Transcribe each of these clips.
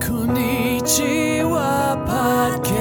Konnichiwa Podcast.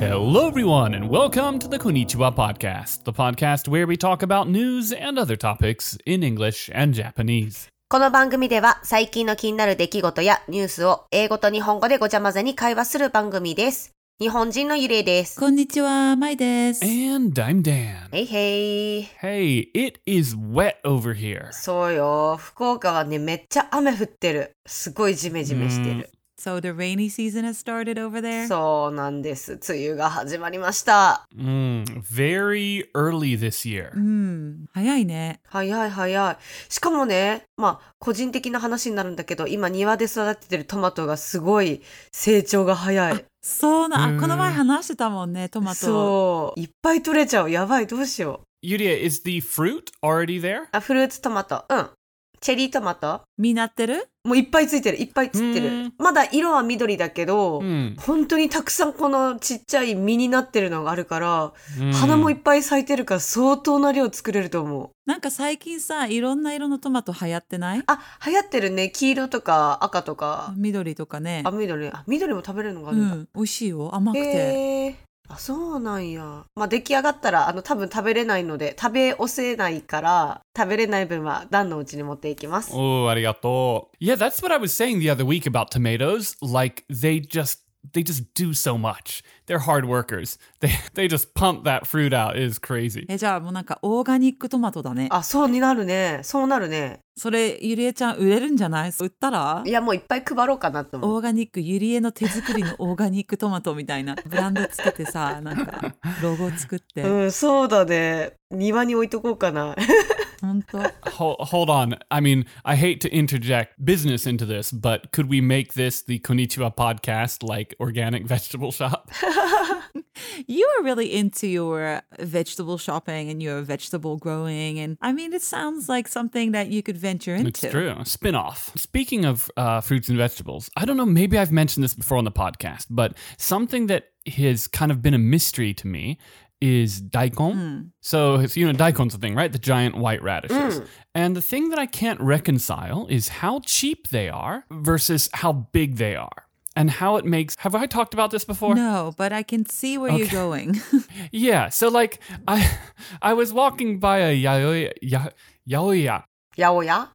Hello, everyone, and welcome to the Konnichiwa Podcast, the podcast where we talk about news and other topics in English and Japanese. この番組では最近の気になる出来事やニュースを英語と日本語でごちゃ混ぜに会話する番組です。日本人のゆりえです。こんにちは、まいです。And I'm Dan. へいへい。Hey, it is wet over here. そうよ。福岡はね、めっちゃ雨降ってる。すごいジメジメしてる。So the rainy season has started over there? そうなんです。梅雨が始まりました。Mm, very early this year. うん、早いね。早い早い。しかもね、まあ、個人的な話になるんだけど、今庭で育ててるトマトがすごい成長が早い。そうな、うこの前話してたもんね、トマト。そう。いっぱい取れちゃう。やばい、どうしよう。Yuria, is the fruit already there? あ、フルーツトマト。うん。チェリートマト？実なってる？もういっぱいついてる。いっぱいつってるうん。まだ色は緑だけど、Mm. 本当にたくさんこのちっちゃい実になってるのがあるから、Mm. 花もいっぱい咲いてるから相当な量作れると思う。なんか最近さ、いろんな色のトマト流行ってない？あ、流行ってるね。黄色とか赤とか。緑とかねあ、。緑。あ、緑も食べれるのがあうるんだ。ん、美味しいよ。甘くて。あ、そうなんや。まあ、出来上がったら、あの、多分食べれないので、食べ押せないから、食べれない分は、段のうちに持っていきます。おー、ありがとう。Yeah, that's what I was saying the other week about tomatoes. Like, they just they just do so much. They're hard workers. They they just pump that fruit out. It is crazy. え、じゃあもうなんかオーガニックトマトだね。あ、そうになるね。そうなるね。それ、ゆりえちゃん売れるんじゃない？売ったら？いや、もういっぱい配ろうかなと思う。オーガニック、ゆりえの手作りのオーガニックトマトみたいなブランドつけてさ、なんかロゴ作って。うん、そうだね。庭に置いとこうかな。hold, hold on. I mean, I hate to interject business into this, but could we make this the Konichiwa podcast like organic vegetable shop? you are really into your vegetable shopping and your vegetable growing. And I mean, it sounds like something that you could venture into. It's true. Spin off. Speaking of uh, fruits and vegetables, I don't know, maybe I've mentioned this before on the podcast, but something that has kind of been a mystery to me is daikon. Mm. So, you know, daikon's the thing, right? The giant white radishes. Mm. And the thing that I can't reconcile is how cheap they are versus how big they are. And how it makes. Have I talked about this before? No, but I can see where okay. you're going. yeah, so like I, I was walking by a yaoi, ya, yaoya, Yaoya.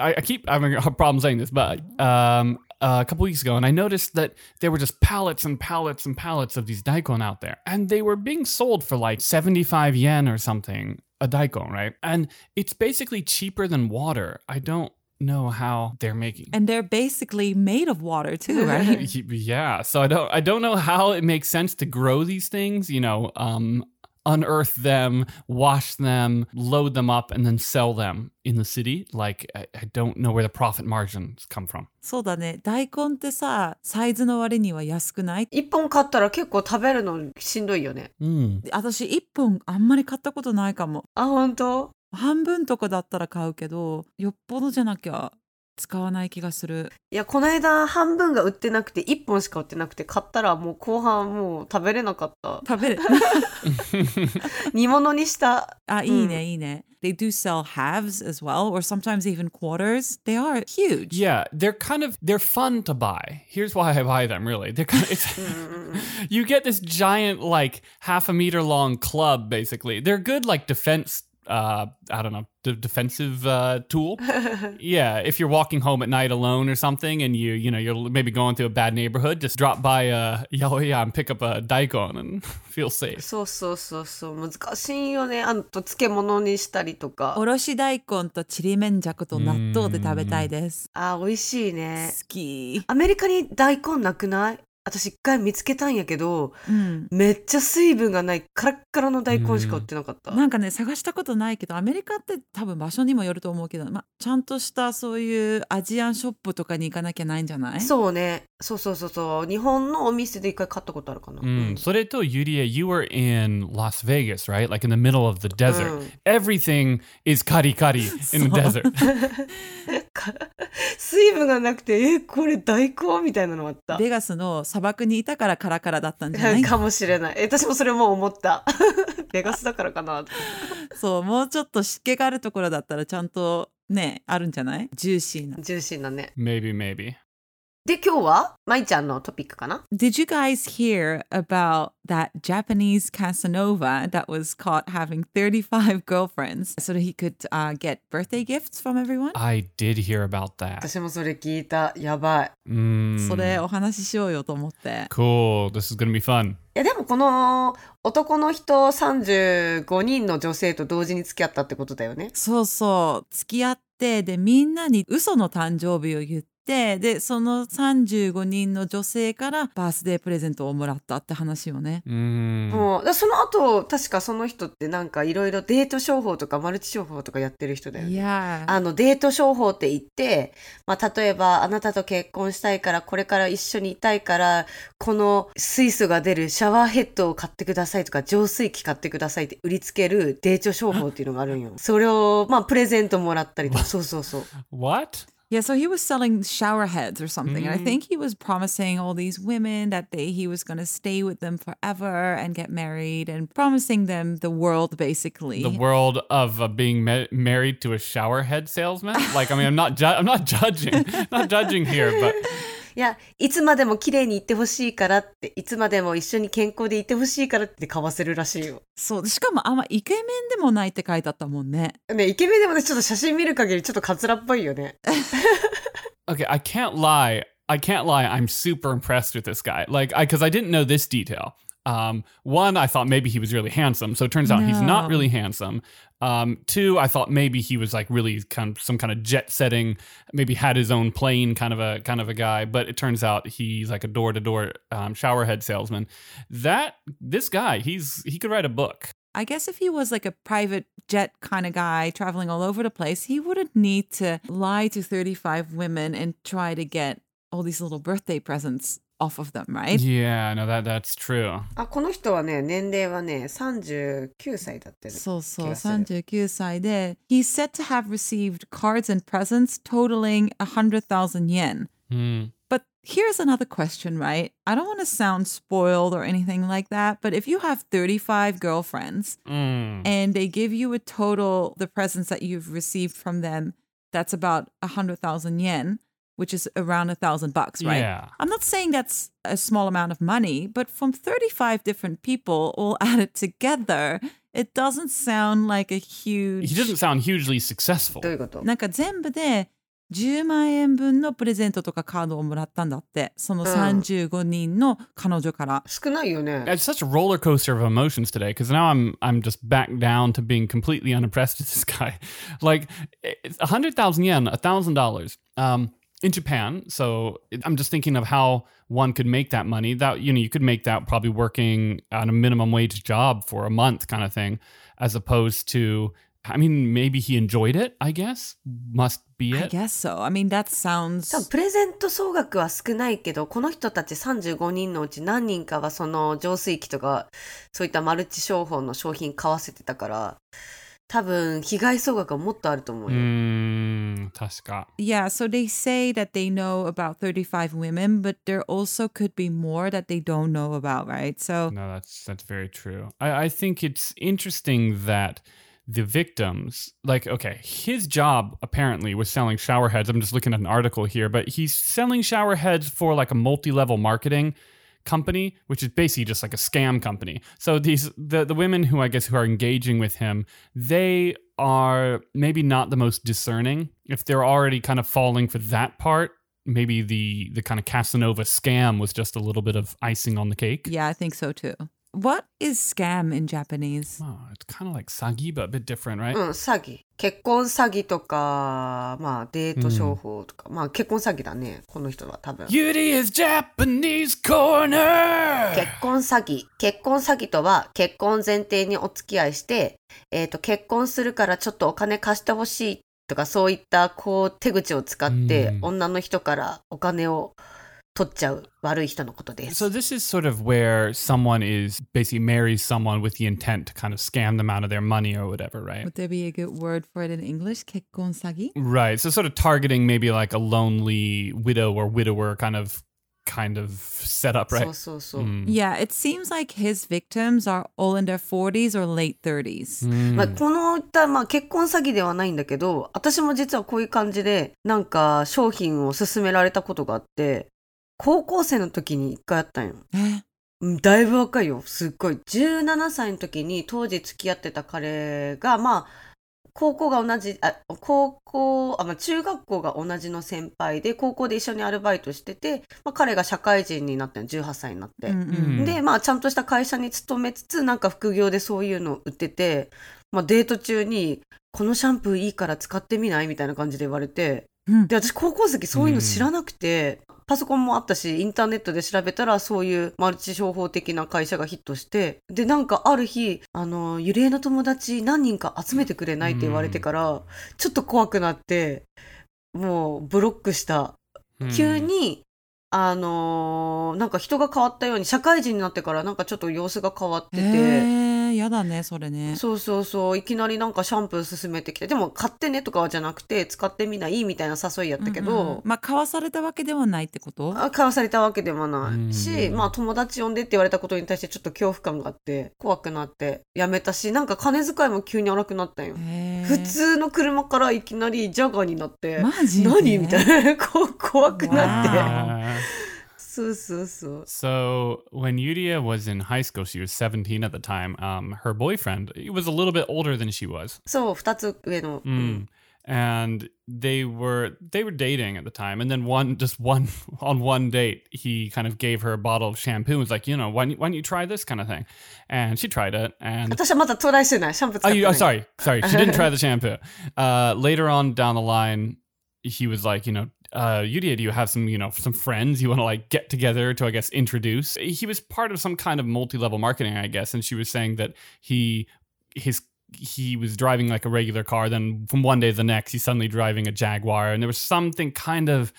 I, I keep having a problem saying this, but um, a couple weeks ago, and I noticed that there were just pallets and pallets and pallets of these daikon out there, and they were being sold for like 75 yen or something a daikon, right? And it's basically cheaper than water. I don't know how they're making. and they're basically made of water too, right? yeah, so I don't I don't know how it makes sense to grow these things, you know, um unearth them, wash them, load them up and then sell them in the city. Like I, I don't know where the profit margins come from. そうだね。大根ってさ、サイズの割には安くない一本買ったら結構食べるのしんどいよね。Mm. 私一本あんまり買ったことないかも。あ、本当半分とかだったら買うけど、よっぽどじゃなきゃ使わない気がする。いや、この間半分が売ってなくて、一本しか売ってなくて、買ったらもう後半もう食べれなかった。食べる。煮物にした。あ、いいね、いいね。They do sell halves as well, or sometimes even quarters. They are huge. Yeah, they're kind of they're fun to buy. Here's why I buy them. Really, they're kind of, it's, you get this giant like half a meter long club. Basically, they're good like defense. Uh, I don't know, d- defensive uh, tool. yeah, if you're walking home at night alone or something, and you you know you're maybe going through a bad neighborhood, just drop by uh Yaoya and pick up a daikon and feel safe. そうそうそうそう。難しいよね。あと漬物にしたりとか。おろし大根とちりめんじゃこと納豆で食べたいです。あ、美味しいね。好き。アメリカに大根なくない私一回見つけたんやけど、うん。めっちゃ水分がないカラッカラの大根しか売ってなかった。なんかね探したことないけどアメリカって多分場所にもよると思うけど、ま、ちゃんとしたそういうアジアンショップとかに行かなきゃないんじゃない？そうね。そうそうそうそう。日本のお店で一回買ったことあるかな。Mm. So to Yuria, you were in Las Vegas, right? Like in the middle of the desert. Mm. Everything is kari kari in the desert. 水分がなくて、え、これ大根みたいなのあった。ベガスの砂漠にいたからカラカラだったんじゃない？かもしれない。え私もそれも思った。ベガスだからかな。そうもうちょっと湿気があるところだったらちゃんとねあるんじゃない？ジューシーなジューシーなね。maybe, maybe. で、今日は、まいちゃんのトピックかな Did you guys hear about that Japanese Casanova that was caught having 35 girlfriends so that he could uh, get birthday gifts from everyone? I did hear about that. 私もそれ聞いた。やばい。Mm. それお話ししようよと思って。Cool. This is to be fun. いや、でもこの男の人35人の女性と同時に付き合ったってことだよね。そうそう。付き合って、で、みんなに嘘の誕生日を言って、で、その35人の女性からバースデープレゼントをもらったって話よね。Mm. もう、だその後、確かその人ってなんかいろいろデート商法とかマルチ商法とかやってる人だよね。いやあの、デート商法って言って、まあ、例えば、あなたと結婚したいから、これから一緒にいたいから、この水素が出るシャワーヘッドを買ってくださいとか、浄水器買ってくださいって売りつけるデート商法っていうのがあるんよ。それを、まあ、プレゼントもらったりとか、そうそうそう。What? Yeah, so he was selling shower heads or something. And I think he was promising all these women that they he was going to stay with them forever and get married and promising them the world basically. The world of uh, being ma- married to a shower head salesman? Like, I mean, I'm not, ju- I'm not judging, not judging here, but いや、いつまでも綺麗にいってほしいからって、いつまでも一緒に健康でいてほしいからって買わせるらしいよ。そうしかもあんまイケメンでもないって書いてあったもんね。ね、イケメンでもね、ちょっと写真見る限りちょっとカツラっぽいよね。okay, I can't lie. I can't lie. I'm super impressed with this guy. Like, I because I didn't know this detail. Um, one, I thought maybe he was really handsome. So it turns out he's not really handsome. Um, two, I thought maybe he was like really kind of some kind of jet setting, maybe had his own plane kind of a kind of a guy. But it turns out he's like a door to door shower head salesman. That this guy, he's he could write a book. I guess if he was like a private jet kind of guy traveling all over the place, he wouldn't need to lie to 35 women and try to get all these little birthday presents off of them, right? Yeah, no, that that's true. あ、この人はね、年齢はね、39歳だってる。そうそう、気がする39歳で、he's said to have received cards and presents totaling 100,000 yen. Hmm. But here's another question, right? I don't want to sound spoiled or anything like that, but if you have 35 girlfriends Mm. and they give you a total, the presents that you've received from them, that's about 100,000 yen, which is around a thousand bucks, right? Yeah. I'm not saying that's a small amount of money, but from 35 different people all added together, it doesn't sound like a huge. He doesn't sound hugely successful. どういうことなんか全部で10万円分のプレゼントとかカードをもらったんだって。その35人の彼女から。少ないよね。 It's such a roller coaster of emotions today because now I'm I'm just back down to being completely unimpressed with this guy. Like a hundred thousand yen, a thousand dollars. Um, in Japan, so I'm just thinking of how one could make that money. That you know, you could make that probably working on a minimum wage job for a month, kind of thing, as opposed to. I mean, maybe he enjoyed it. I guess must be I it. guess so. I mean, that sounds. 多分プレゼント総額は少ないけど、この人たち35人のうち何人かはその浄水器とか、そういったマルチ商法の商品買わせてたから、 多分被害総額はもっとあると思うよ。 Mm, 確か。 Yeah, so they say that they know about 35 women, but there also could be more that they don't know about, right? So, No, that's that's very true. I, I think it's interesting that the victims, like, okay, his job apparently was selling shower heads. I'm just looking at an article here, but he's selling shower heads for like a multi-level marketing company, which is basically just like a scam company. So these the the women who I guess who are engaging with him, they are maybe not the most discerning. If they're already kind of falling for that part, maybe the the kind of Casanova scam was just a little bit of icing on the cake. yeah, I think so too. What is scam in Japanese? Oh, it's kind of like sagi, but a bit different, right? うん、詐欺。結婚詐欺とか、まあデート商法とか、まあ結婚詐欺だね、この人は多分。Yuri's Japanese corner. 結婚詐欺。結婚詐欺とは、結婚前提にお付き合いして、えっ、と、結婚するからちょっとお金貸してほしいとか、そういった、こう、手口を使って、うん女の人からお金を取っちゃう悪い人のことです。So this is sort of where someone is basically marries someone with the intent to kind of scam them out of their money or whatever, right? Would there be a good word for it in English? 結婚詐欺? Right. So sort of targeting maybe like a lonely widow or widower kind of kind of setup, そ right? うそうそう。Mm. Yeah, it seems like his victims are all in their 40s or late 30s. Mm. まあ、このいった、まあ、結婚詐欺ではないんだけど、私も実はこういう感じで、なんか商品を勧められたことがあって、高校生の時に一回あったんよ。だいぶ若いよ。すっごい。17歳の時に当時付き合ってた彼が、まあ、高校が同じ、あ、高校、あ、まあ、中学校が同じの先輩で、高校で一緒にアルバイトしてて、まあ、彼が社会人になったの、18歳になって。うんうんで、まあ、ちゃんとした会社に勤めつつ、なんか副業でそういうのを売ってて、まあ、デート中に、このシャンプーいいから使ってみない？みたいな感じで言われて、うんで、私高校生そういうの知らなくて、パソコンもあったし、インターネットで調べたら、そういうマルチ商法的な会社がヒットして、で、なんかある日、あの、ゆりえの友達何人か集めてくれないって言われてから、ちょっと怖くなって、もうブロックした。急に、あのーなんか人が変わったように、社会人になってからなんかちょっと様子が変わってて、えー、やだねそれね。そうそうそう、いきなりなんかシャンプー勧めてきて、でも買ってねとかはじゃなくて、使ってみないみたいな誘いやったけど、うんうん。まあ買わされたわけではないってこと？あ買わされたわけでもないし、うん。まあ友達呼んでって言われたことに対してちょっと恐怖感があって、怖くなってやめたし、なんか金遣いも急に荒くなったんよ。普通の車からいきなりジャガーになって、マジで？何？みたいな、怖くなって。Wow. Uh, そうそうそう。 so when Yuria was in high school, she was 17 at the time. Um, her boyfriend he was a little bit older than she was. そう、二つ上の。 Mm. And they were they were dating at the time, and then one just one on one date, he kind of gave her a bottle of shampoo and was like, you know, why don't you, why don't you try this kind of thing? And she tried it, and 私はまだトライしてない。シャンプー使 Oh, って you, な oh, い。 sorry, sorry. She didn't try the shampoo. Uh, later on down the line, he was like, you know, uh, Yudia, do you have some, you know, some friends you want to like get together to, I guess, introduce? He was part of some kind of multi-level marketing, I guess, and she was saying that he, his, he was driving like a regular car. Then from one day to the next, he's suddenly driving a Jaguar, and there was something kind of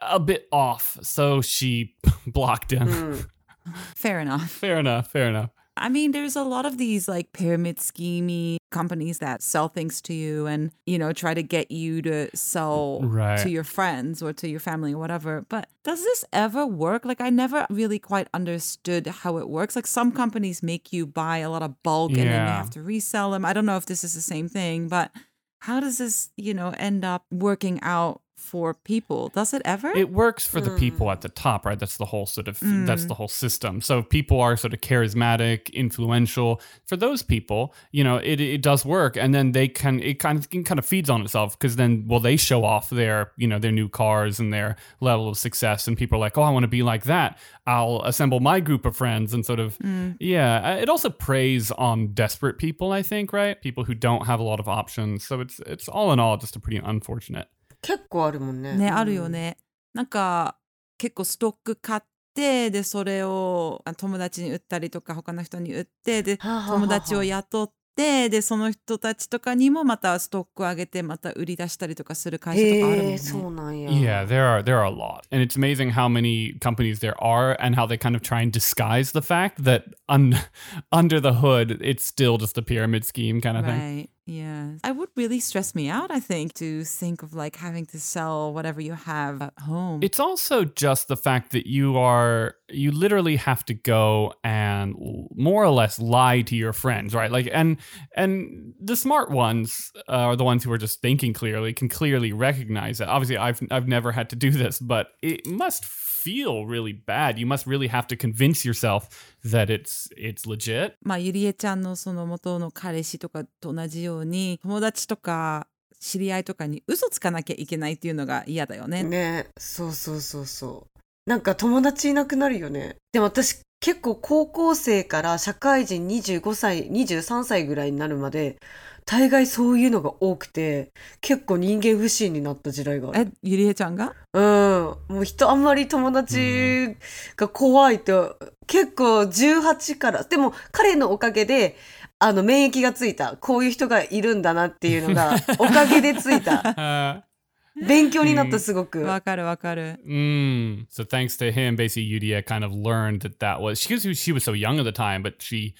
a bit off. So she blocked him. うん。Fair enough. fair enough. Fair enough. I mean, there's a lot of these like pyramid schemey companies that sell things to you and, you know, try to get you to sell Right. to your friends or to your family or whatever. But does this ever work? Like, I never really quite understood how it works. Like, some companies make you buy a lot of bulk and then you have to resell them. I don't know if this is the same thing, but how does this, you know, end up working out for people? Does it ever? It works for the people at the top, right? That's the whole sort of that's the whole system. So people are sort of charismatic, influential. For those people, you know, it it does work, and then they can it kind of it kind of feeds on itself because then well they show off their you know their new cars and their level of success, and people are like, oh, I want to be like that. I'll assemble my group of friends and sort of yeah. uh, It also preys on desperate people, I think, right? People who don't have a lot of options. So it's it's all in all just a pretty unfortunate. 結構あるもんね。ね、あるよね。なんか結構ストック買ってでそれをあ友達に売ったりとか他の人に売ってで友達を雇ってでその人たちとかにもまたストックを上げてまた売り出したりとかする会社とかあるもんね。そうなんや。Yeah, there are there are a lot, and it's amazing how many companies there are, and how they kind of try and disguise the fact that un- under the hood, it's still just a pyramid scheme kind of thing. Right. Yeah. I would really stress me out, I think, to think of like having to sell whatever you have at home. It's also just the fact that you are you literally have to go and more or less lie to your friends, right? Like and and the smart ones uh, are the ones who are just thinking clearly, can clearly recognize it. Obviously, I've I've never had to do this, but it must feel really bad. You must really have to convince yourself that it's it's legit. まあゆりえちゃんのその元の彼氏とかと同じように友達とか知り合いとかに嘘つかなきゃいけないっていうのが嫌だよね。ねそうそうそうそう。なんか友達いなくなるよね。でも私結構高校生から社会人25歳、23歳ぐらいになるまで、大概そういうのが多くて、結構人間不信になった時代がある。え、ゆりえちゃんが？うん。もう人あんまり友達が怖いと、結構18から、でも彼のおかげで、あの、免疫がついた。こういう人がいるんだなっていうのが、おかげでついた。Uh, 勉強になった、すごく。わかるわかる。 Mm. So thanks to him, basically Yudia kind of learned that that was she was she was so young at the time, but she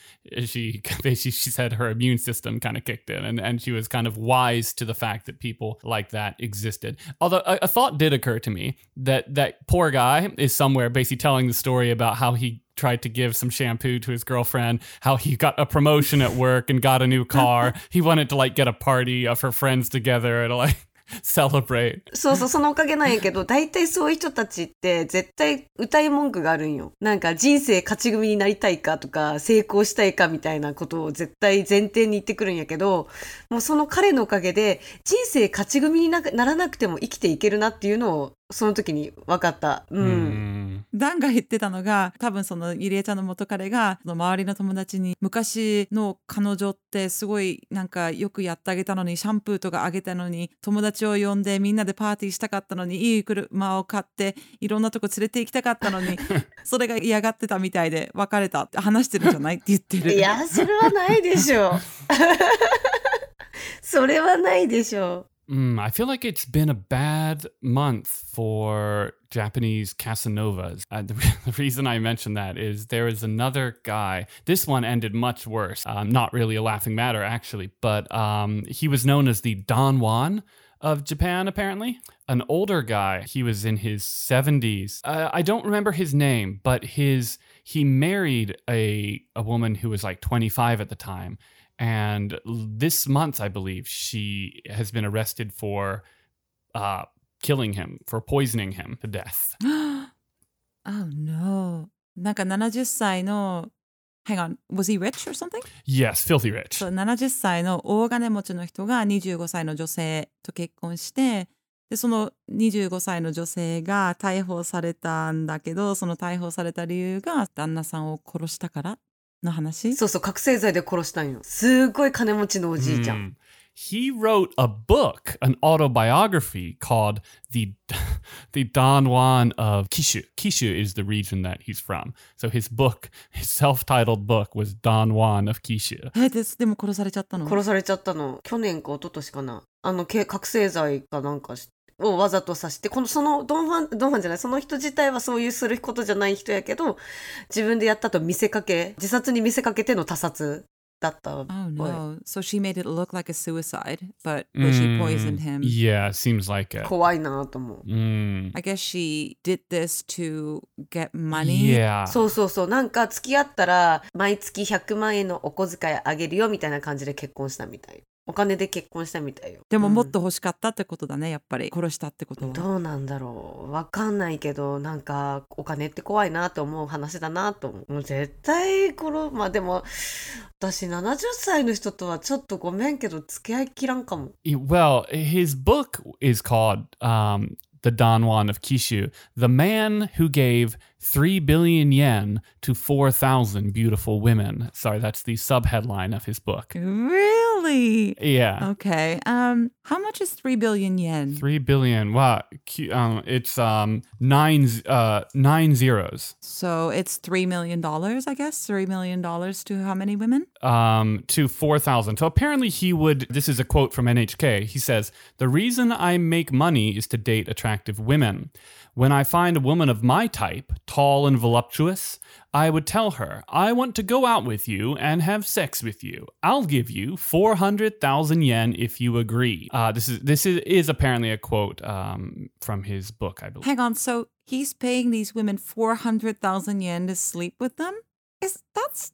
she basically she said her immune system kind of kicked in, and and she was kind of wise to the fact that people like that existed. Although a, a thought did occur to me that that poor guy is somewhere basically telling the story about how he tried to give some shampoo to his girlfriend, how he got a promotion at work and got a new car. he wanted to like get a party of her friends together and like celebrate. そうそう、そのおかげなんやけど、大体そういう人たちって絶対歌い文句があるんよ。なんか人生勝ち組になりたいかとか、成功したいかみたいなことを絶対前提に言ってくるんやけど、もうその彼のおかげで、人生勝ち組になならなくても生きていけるなっていうのを、その時に分かった。うん。Mm. ダンが言ってたのが多分そのゆりえちゃんの元彼がその周りの友達に昔の彼女ってすごいなんかよくやってあげたのにシャンプーとかあげたのに友達を呼んでみんなでパーティーしたかったのにいい車を買っていろんなとこ連れて行きたかったのに それが嫌がってたみたいで別れたって話してるんじゃない？って言ってる。いや、それはないでしょう。それはないでしょ Mm, I feel like it's been a bad month for Japanese Casanovas. Uh, the, the reason I mention that is there is another guy. This one ended much worse. Um, not really a laughing matter, actually, but um, he was known as the Don Juan of Japan, apparently. An older guy. He was in his 70s. Uh, I don't remember his name, but his he married a a woman who was like 25 at the time. And l- this month, I believe, she has been arrested for uh, killing him, for poisoning him to death. oh no なんか70歳の Hang on, was he rich or something? Yes, filthy rich. そう70歳の大金持ちの人が25歳の女性と結婚してでその25歳の女性が逮捕されたんだけどその逮捕された理由が旦那さんを殺したから の話う。そうそう、覚醒剤で殺したんよ。すごい金持ちのおじいちゃん。Mm. He wrote a book, an autobiography called the the Don Juan of Kishu. Kishu is the region that he's from. So his book, his self-titled book, was Don Juan of Kishu. えででも殺されちゃったの殺されちゃったの。去年か一昨年かな。あの、け覚醒剤かなんかしをわざとさして、この、その、ドンファン、ドンファンじゃない、その人自体はそういうすることじゃない人やけど、自分でやったと見せかけ、自殺に見せかけての他殺だったっ Oh no. So she made it look like a suicide, but, but she Mm, poisoned him. Yeah, seems like it. 怖いなと思う。Mm. I guess she did this to get money. Yeah. そうそうそう。なんか付き合ったら、毎月100万円のお小遣いあげるよみたいな感じで結婚したみたい。お金で結婚したみたいよ。でもうんもっと欲しかったってことだね、やっぱり。殺したってことは。どうなんだろう。わかんないけど、なんか、お金って怖いなと思う話だなと思う。もう絶対、この、まあでも、私70歳の人とはちょっとごめんけど、付き合いきらんかも。Well, his book is called um, The Don Juan of Kishu, the man who gave 3 billion yen to 4,000 beautiful women. Sorry, that's the subheadline of his book. Really? Yeah. Okay. Um, how much is 3 billion yen? 3 billion. Wow. Um, it's um, nine, uh, nine zeros. So it's $3 million, I guess? $3 million to how many women? um, to 4,000. So apparently he would, this is a quote from NHK. He says, The reason I make money is to date attractive women. When I find a woman of my type, tall and voluptuous, I would tell her, I want to go out with you and have sex with you. I'll give you 400,000 yen if you agree. Uh, this is this is, is apparently a quote um, from his book, I believe. Hang on. So he's paying these women 400,000 yen to sleep with them? Is that's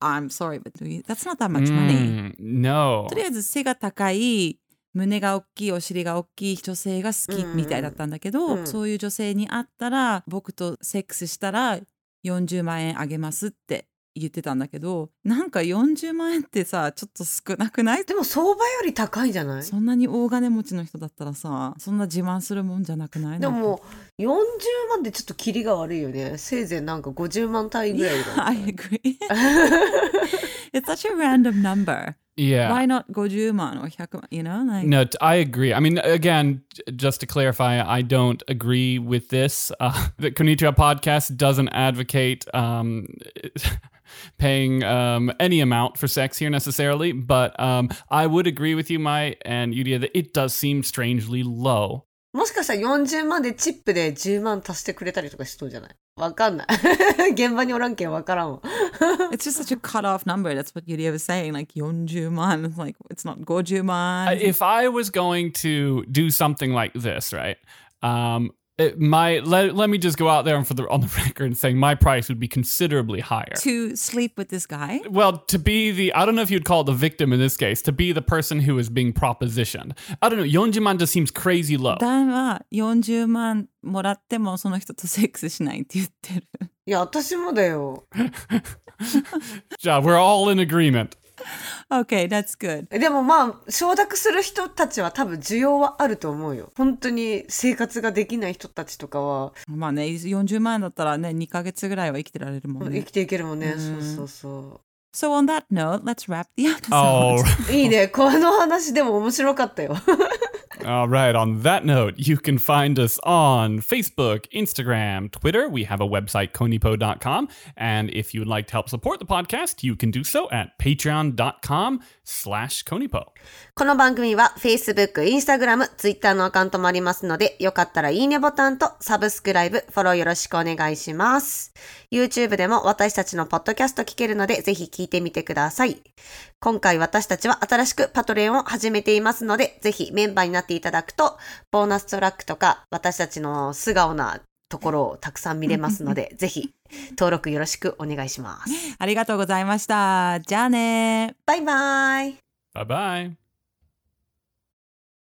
I'm sorry, but that's not that much money. Mm, no. とりあえず背が高い 胸が大きいお尻が大きい女性が好きうん。みたいだったんだけど、うん。そういう女性に会ったら僕とセックスしたら40万円あげますって言ってたんだけどなんか40万円ってさちょっと少なくない？でも相場より高いんじゃない？そんなに大金持ちの人だったらさそんな自慢するもんじゃなくない？でも、40万でちょっとキリが悪いよね。せいぜいなんか50万単位ぐらいだよ I agree. It's such a random number Yeah. Why not 50万 or 100万 You know like No, t- I agree. I mean, again, j- just to clarify, I don't agree with this. Uh, the Konnichiwa podcast doesn't advocate um, paying um, any amount for sex here necessarily, but um, I would agree with you, Mai and Yudia, that it does seem strangely low. もしかしたら40万でチップで10万足してくれたりとかしそうじゃない わかんない。現場におらんけんわからんわ。 It's just such a cut off number. That's what Yuria was saying. Like 40万. It's like it's not 50 Uh, man. If I was going to do something like this, right? Um, It, my let, let me just go out there and for the on the record and saying my price would be considerably higher. To sleep with this guy? Well, to be the I don't know if you'd call it the victim in this case, to be the person who is being propositioned. I don't know. Yonjiman just seems crazy low. 旦は40万もらってもその人とセックスしないって言ってる。いや、私もだよ。 Yeah, we're all in agreement. Okay, that's good. でもまあ、承諾する人たちは多分需要はあると思うよ。本当に生活ができない人たちとかは、まあね、40万円だったらね、2ヶ月ぐらいは生きてられるもんね生き。ていけるもんね。うんそうそうそ So on that note, let's wrap the episode. Oh, う。いいね。この話でも面白かったよ。All right. On that note, you can find us on Facebook, Instagram, Twitter. We have a website, konipo.com. And if you would like to help support the podcast, you can do so at patreon.com slash konipo. この番組は Facebook、Instagram、Twitter のアカウントもありますので、よかったらいいねボタンとサブスクライブ、フォローよろしくお願いします。YouTube でも私たちのポッドキャスト聞けるので、ぜひ聞いてみてください。今回私たちは新しくパトレオンを始めていますので、ぜひメンバーになっていただくと、ボーナストラックとか私たちの素顔なところをたくさん見れますので、ぜひ登録よろしくお願いします。ありがとうございました。じゃあねバイバイ。Bye bye.